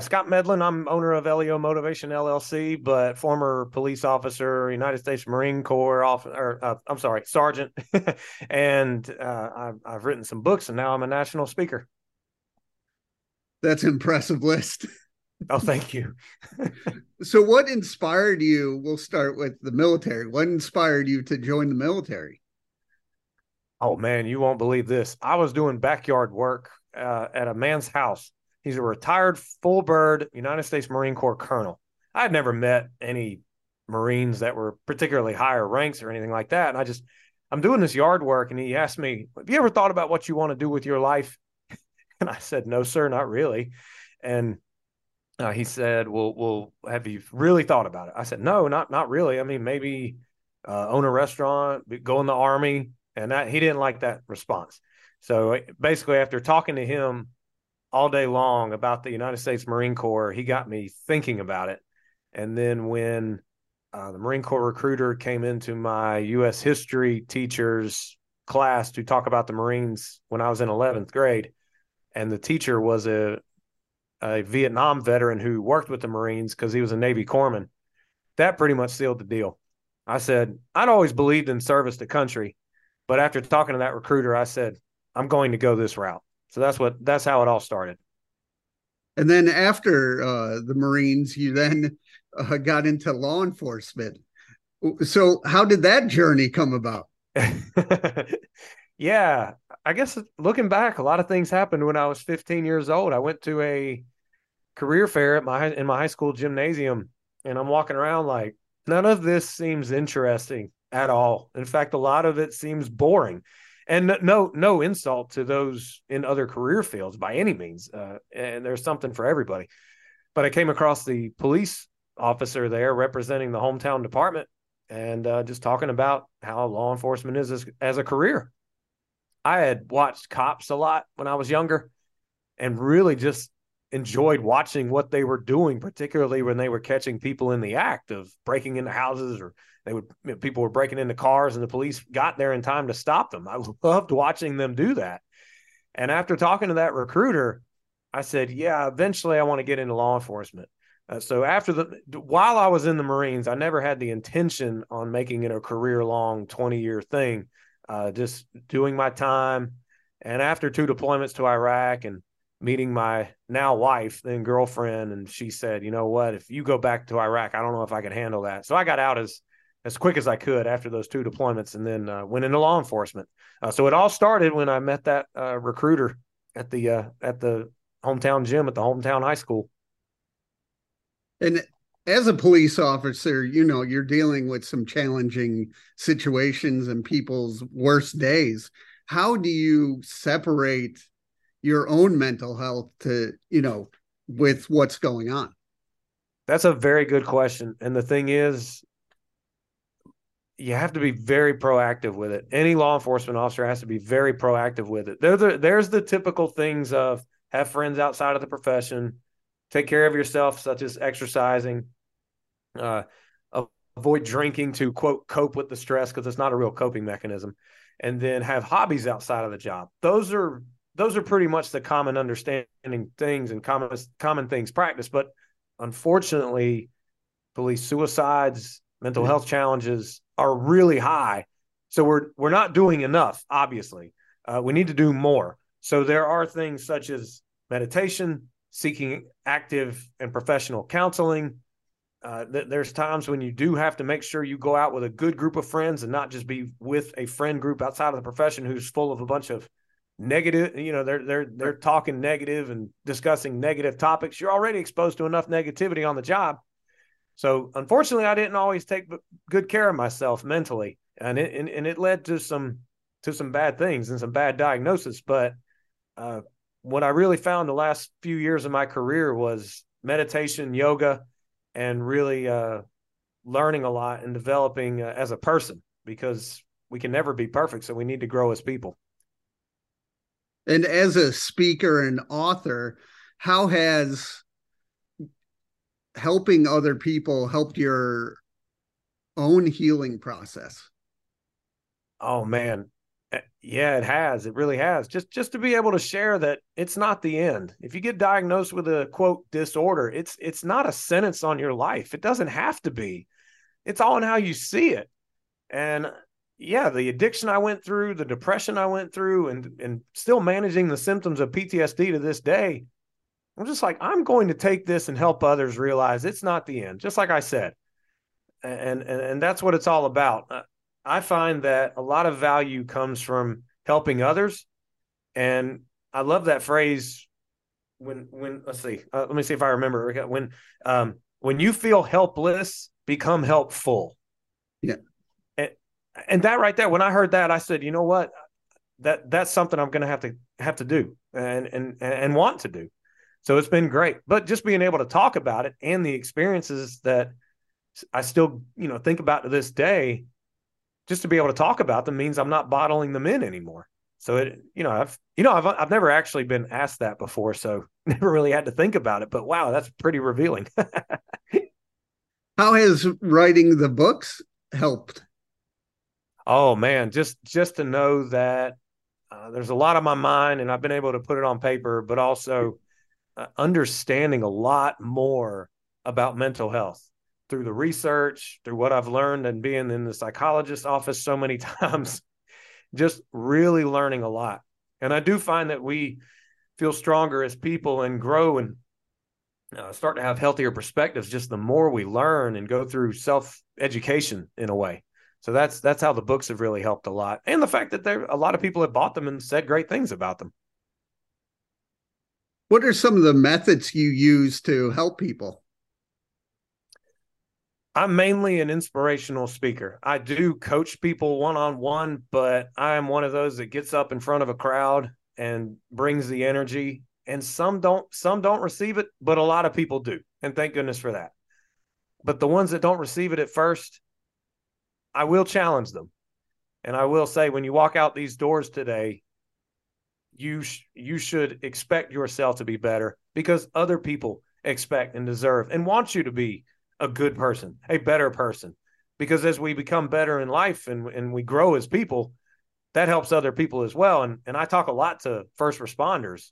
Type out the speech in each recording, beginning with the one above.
Scott Medlin, I'm owner of LEO Motivation LLC, but former police officer, United States Marine Corps, off, or uh, I'm sorry, sergeant, and uh, I've, I've written some books, and now I'm a national speaker. That's an impressive list. Oh, thank you. so, what inspired you? We'll start with the military. What inspired you to join the military? Oh man, you won't believe this. I was doing backyard work uh, at a man's house He's a retired full bird United States Marine Corps colonel. I had never met any Marines that were particularly higher ranks or anything like that. And I just, I'm doing this yard work, and he asked me, Have you ever thought about what you want to do with your life? And I said, No, sir, not really. And uh, he said, "Well, well, have you really thought about it?" I said, "No, not not really. I mean, maybe uh, own a restaurant, go in the army." And that, he didn't like that response. So basically, after talking to him all day long about the United States Marine Corps. He got me thinking about it. And then when uh, the Marine Corps recruiter came into my U.S. history teacher's class to talk about the Marines when I was in 11th grade, and the teacher was a a Vietnam veteran who worked with the Marines because he was a Navy corpsman. That pretty much sealed the deal. I said, I'd always believed in service to country, but after talking to that recruiter, I said, I'm going to go this route. So that's what that's how it all started. And then after uh, the Marines, you then uh, got into law enforcement. So how did that journey come about? yeah, I guess looking back, a lot of things happened when I was 15 years old. I went to a career fair at my in my high school gymnasium, and I'm walking around like none of this seems interesting at all. In fact, a lot of it seems boring and no no insult to those in other career fields by any means uh, and there's something for everybody. But i came across the police officer there representing the hometown department and uh, just talking about how law enforcement is as, as a career. I had watched cops a lot when i was younger and really just enjoyed watching what they were doing particularly when they were catching people in the act of breaking into houses or they would people were breaking into cars and the police got there in time to stop them. I loved watching them do that. And after talking to that recruiter, I said, "Yeah, eventually I want to get into law enforcement." Uh, so after the while I was in the Marines, I never had the intention on making it a career long 20 year thing. Uh, just doing my time. And after two deployments to Iraq and meeting my now wife, then girlfriend, and she said, "You know what? If you go back to Iraq, I don't know if I can handle that." So I got out as as quick as I could after those two deployments, and then uh, went into law enforcement. Uh, so it all started when I met that uh, recruiter at the uh, at the hometown gym at the hometown high school. And as a police officer, you know you're dealing with some challenging situations and people's worst days. How do you separate your own mental health to you know with what's going on? That's a very good question. And the thing is, you have to be very proactive with it. Any law enforcement officer has to be very proactive with it. The, there's the typical things of have friends outside of the profession, take care of yourself, such as exercising, uh, avoid drinking to quote cope with the stress because it's not a real coping mechanism, and then have hobbies outside of the job. Those are those are pretty much the common understanding things and common common things practiced. But unfortunately, police suicides, mental health challenges are really high. So we're we're not doing enough. Obviously, uh, we need to do more. So there are things such as meditation, seeking active and professional counseling. Uh, th- there's times when you do have to make sure you go out with a good group of friends and not just be with a friend group outside of the profession who's full of a bunch of negative. You know, they're they're they're talking negative and discussing negative topics. You're already exposed to enough negativity on the job. So unfortunately, I didn't always take good care of myself mentally, and it and, and it led to some to some bad things and some bad diagnosis. But uh, what I really found the last few years of my career was meditation, yoga, and really uh, learning a lot and developing uh, as a person because we can never be perfect, so we need to grow as people. And as a speaker and author, how has helping other people helped your own healing process? Oh man, Eh, yeah, it has. It really has. Just just to be able to share that it's not the end. If you get diagnosed with a quote disorder, it's it's not a sentence on your life. It doesn't have to be. It's all in how you see it. And yeah, the addiction I went through, the depression I went through, and and still managing the symptoms of PTSD to this day. I'm just like, I'm going to take this and help others realize it's not the end, just like I said. And and, and that's what it's all about. Uh, I find that a lot of value comes from helping others. And I love that phrase when when let's see, uh, let me see if I remember when um when you feel helpless, become helpful. Yeah. And, that right there, when I heard that, I said, you know what? That that's something I'm gonna have to have to do and and and want to do. So it's been great. But just being able to talk about it and the experiences that I still, you know, think about to this day, just to be able to talk about them means I'm not bottling them in anymore. So it, you know, I've, you know, I've, I've never actually been asked that before, so never really had to think about it. But wow, that's pretty revealing. How has writing the books helped? Oh man, just just to know that uh, there's a lot on my mind, and I've been able to put it on paper, but also uh, understanding a lot more about mental health through the research, through what I've learned and being in the psychologist's office so many times, just really learning a lot. And I do find that we feel stronger as people and grow and uh, start to have healthier perspectives just the more we learn and go through self education in a way. So that's that's how the books have really helped a lot, and the fact that there a lot of people have bought them and said great things about them. What are some of the methods you use to help people? I'm mainly an inspirational speaker. I do coach people one on one, but I am one of those that gets up in front of a crowd and brings the energy. And some don't some don't receive it, but a lot of people do. And thank goodness for that. But the ones that don't receive it at first, I will challenge them. And I will say when you walk out these doors today, you sh- you should expect yourself to be better because other people expect and deserve and want you to be a good person, a better person. Because as we become better in life and, and we grow as people, that helps other people as well. And and I talk a lot to first responders.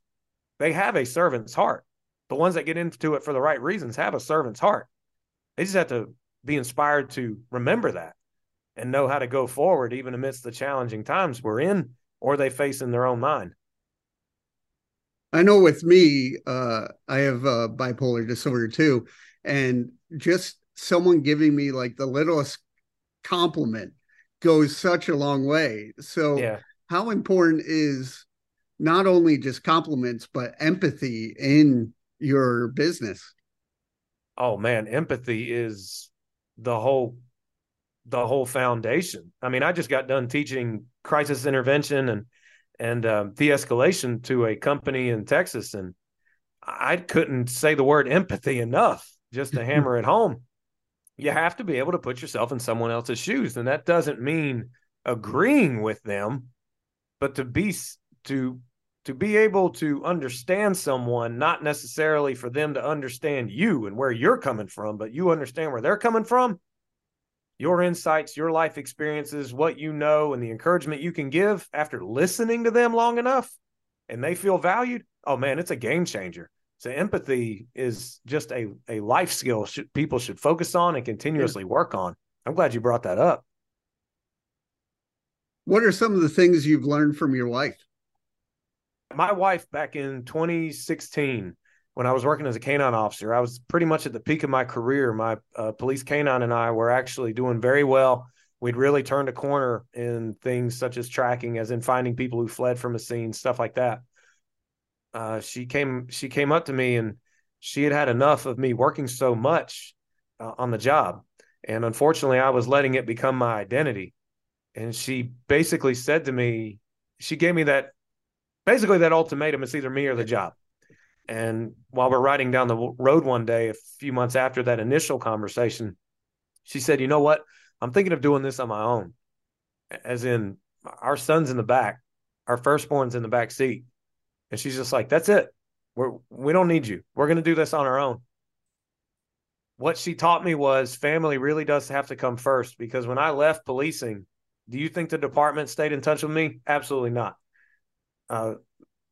They have a servant's heart. The ones that get into it for the right reasons have a servant's heart. They just have to be inspired to remember that and know how to go forward even amidst the challenging times we're in or they face in their own mind. I know with me, uh, I have uh, bipolar disorder too, and just someone giving me like the littlest compliment goes such a long way. So, yeah. how important is not only just compliments, but empathy in your business? Oh man, empathy is the whole the whole foundation. I mean, I just got done teaching crisis intervention and and um, de-escalation to a company in Texas, and I couldn't say the word empathy enough just to hammer it home, you have to be able to put yourself in someone else's shoes. And that doesn't mean agreeing with them, but to be to to be able to understand someone, not necessarily for them to understand you and where you're coming from, but you understand where they're coming from, your insights, your life experiences, what you know, and the encouragement you can give after listening to them long enough and they feel valued. Oh man, it's a game changer. So empathy is just a, a life skill should, people should focus on and continuously work on. I'm glad you brought that up. What are some of the things you've learned from your wife? My wife back in 2016, when I was working as a canine officer, I was pretty much at the peak of my career. My uh, police canine and I were actually doing very well. We'd really turned a corner in things such as tracking, as in finding people who fled from a scene, stuff like that uh, she came she came up to me and she had had enough of me working so much uh, on the job and unfortunately i was letting it become my identity and she basically said to me she gave me that basically that ultimatum it's either me or the job and while we're riding down the road one day a few months after that initial conversation she said you know what i'm thinking of doing this on my own as in our son's in the back our firstborn's in the back seat and she's just like, that's it. We're, we don't need you. We're going to do this on our own. What she taught me was family really does have to come first because when I left policing, Do you think the department stayed in touch with me? Absolutely not. Uh,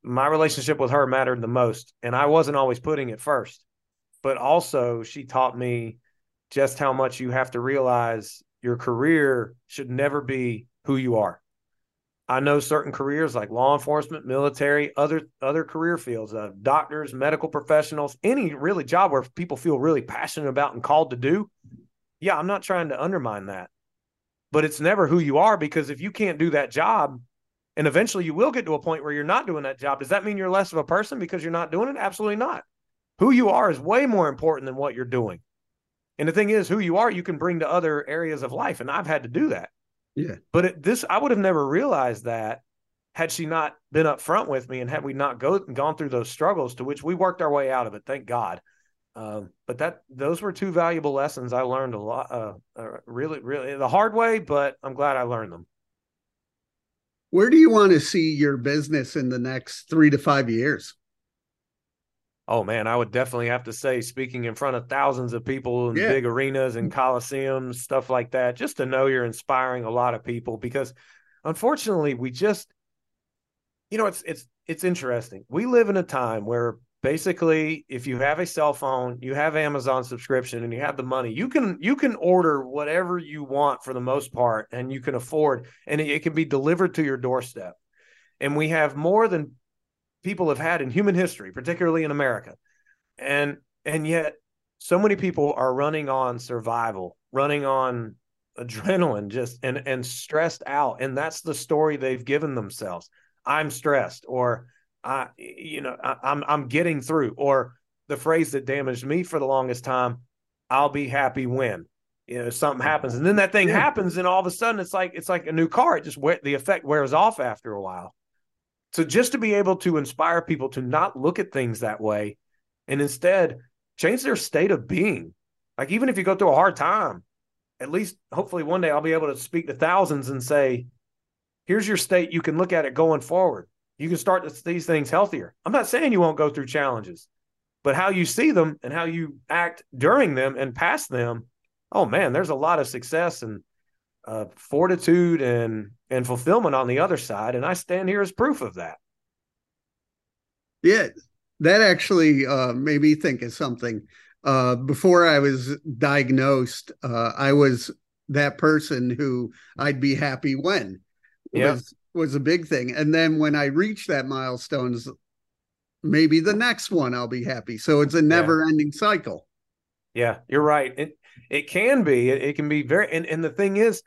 my relationship with her mattered the most, and I wasn't always putting it first. But also, she taught me just how much you have to realize your career should never be who you are. I know certain careers like law enforcement, military, other other career fields, uh, doctors, medical professionals, any really job where people feel really passionate about and called to do. Yeah, I'm not trying to undermine that, but it's never who you are because if you can't do that job, and eventually you will get to a point where you're not doing that job, does that mean you're less of a person because you're not doing it? Absolutely not. Who you are is way more important than what you're doing. And the thing is, who you are, you can bring to other areas of life, and I've had to do that. Yeah. But it, this, I would have never realized that had she not been up front with me and had we not go gone through those struggles to which we worked our way out of it. Thank God. Um, but that those were two valuable lessons I learned a lot, uh, uh, really, really the hard way. But I'm glad I learned them. Where do you want to see your business in the next three to five years? Oh man, I would definitely have to say speaking in front of thousands of people in yeah. big arenas and mm-hmm. coliseums, stuff like that, just to know you're inspiring a lot of people because unfortunately we just you know it's it's it's interesting. We live in a time where basically if you have a cell phone, you have Amazon subscription and you have the money, you can you can order whatever you want for the most part and you can afford and it, it can be delivered to your doorstep. And we have more than people have had in human history, particularly in America. And and yet so many people are running on survival, running on adrenaline just and and stressed out and that's the story they've given themselves. I'm stressed or I you know I, I'm I'm getting through or the phrase that damaged me for the longest time, I'll be happy when you know something happens and then that thing yeah. happens and all of a sudden it's like it's like a new car it just the effect wears off after a while so just to be able to inspire people to not look at things that way and instead change their state of being. Like even if you go through a hard time, at least hopefully one day I'll be able to speak to thousands and say, here's your state. You can look at it going forward. You can start these things healthier. I'm not saying you won't go through challenges, but how you see them and how you act during them and past them, oh man, there's a lot of success and uh, fortitude and and fulfillment on the other side, and I stand here as proof of that. Yeah, that actually uh, made me think of something. Uh, before I was diagnosed, uh, I was that person who I'd be happy when yep. was was a big thing, and then when I reach that milestones, maybe the next one I'll be happy. So it's a never ending cycle. Yeah, you're right. It it can be. It, it, can be very. And and the thing is,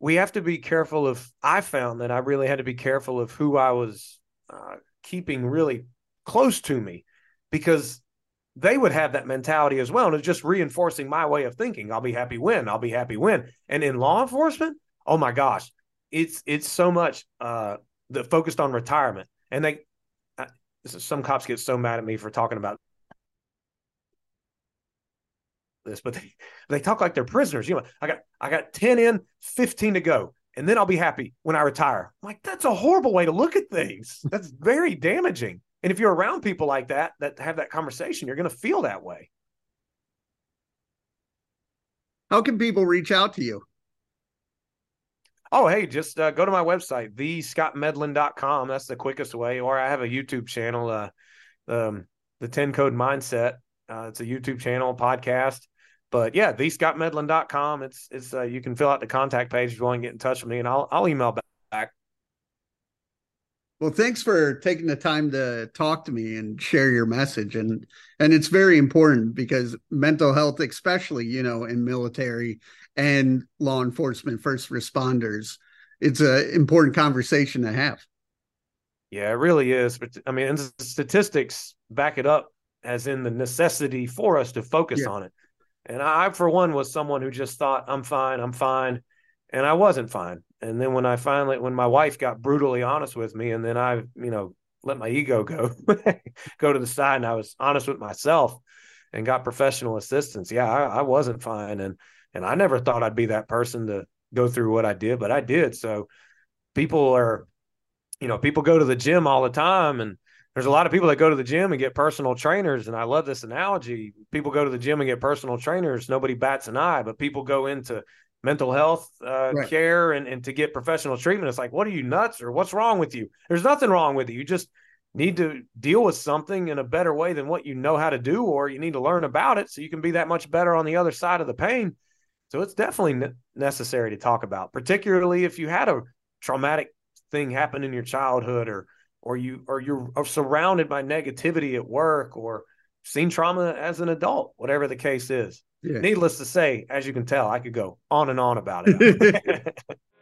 we have to be careful of. I found that I really had to be careful of who I was uh, keeping really close to me, because they would have that mentality as well, and it's just reinforcing my way of thinking. I'll be happy when. I'll be happy when. And in law enforcement, oh my gosh, it's it's so much uh, the focused on retirement, and they. Uh, some cops get so mad at me for talking about this, but they, they talk like they're prisoners. You know, I got I got 10 in, 15 to go, and then I'll be happy when I retire. I'm like, that's a horrible way to look at things. That's very damaging. And if you're around people like that that have that conversation, you're going to feel that way. How can people reach out to you? Oh, hey, just uh, go to my website, thescottmedlin.com. That's the quickest way. Or I have a YouTube channel, uh, um, the 10 Code Mindset. Uh, it's a YouTube channel, podcast but yeah, thescottmedlin.com. It's it's uh, you can fill out the contact page if you want to get in touch with me, and I'll I'll email back. Well, thanks for taking the time to talk to me and share your message, and and it's very important because mental health, especially you know in military and law enforcement, first responders, it's an important conversation to have. Yeah, it really is. But I mean, statistics back it up, as in the necessity for us to focus yeah. on it. And I, for one, was someone who just thought, I'm fine, I'm fine. And I wasn't fine. And then when I finally, when my wife got brutally honest with me, and then I, you know, let my ego go, go to the side, and I was honest with myself and got professional assistance. Yeah, I, I wasn't fine. And, and I never thought I'd be that person to go through what I did, but I did. So people are, you know, people go to the gym all the time and there's a lot of people that go to the gym and get personal trainers and i love this analogy people go to the gym and get personal trainers nobody bats an eye but people go into mental health uh, right. care and, and to get professional treatment. It's like, what are you nuts or what's wrong with you? There's nothing wrong with you. You just need to deal with something in a better way than what you know how to do, or you need to learn about it so you can be that much better on the other side of the pain. So it's definitely necessary to talk about, particularly if you had a traumatic thing happen in your childhood or or you or you're surrounded by negativity at work or seen trauma as an adult, whatever the case is. Yeah. Needless to say, as you can tell, I could go on and on about it.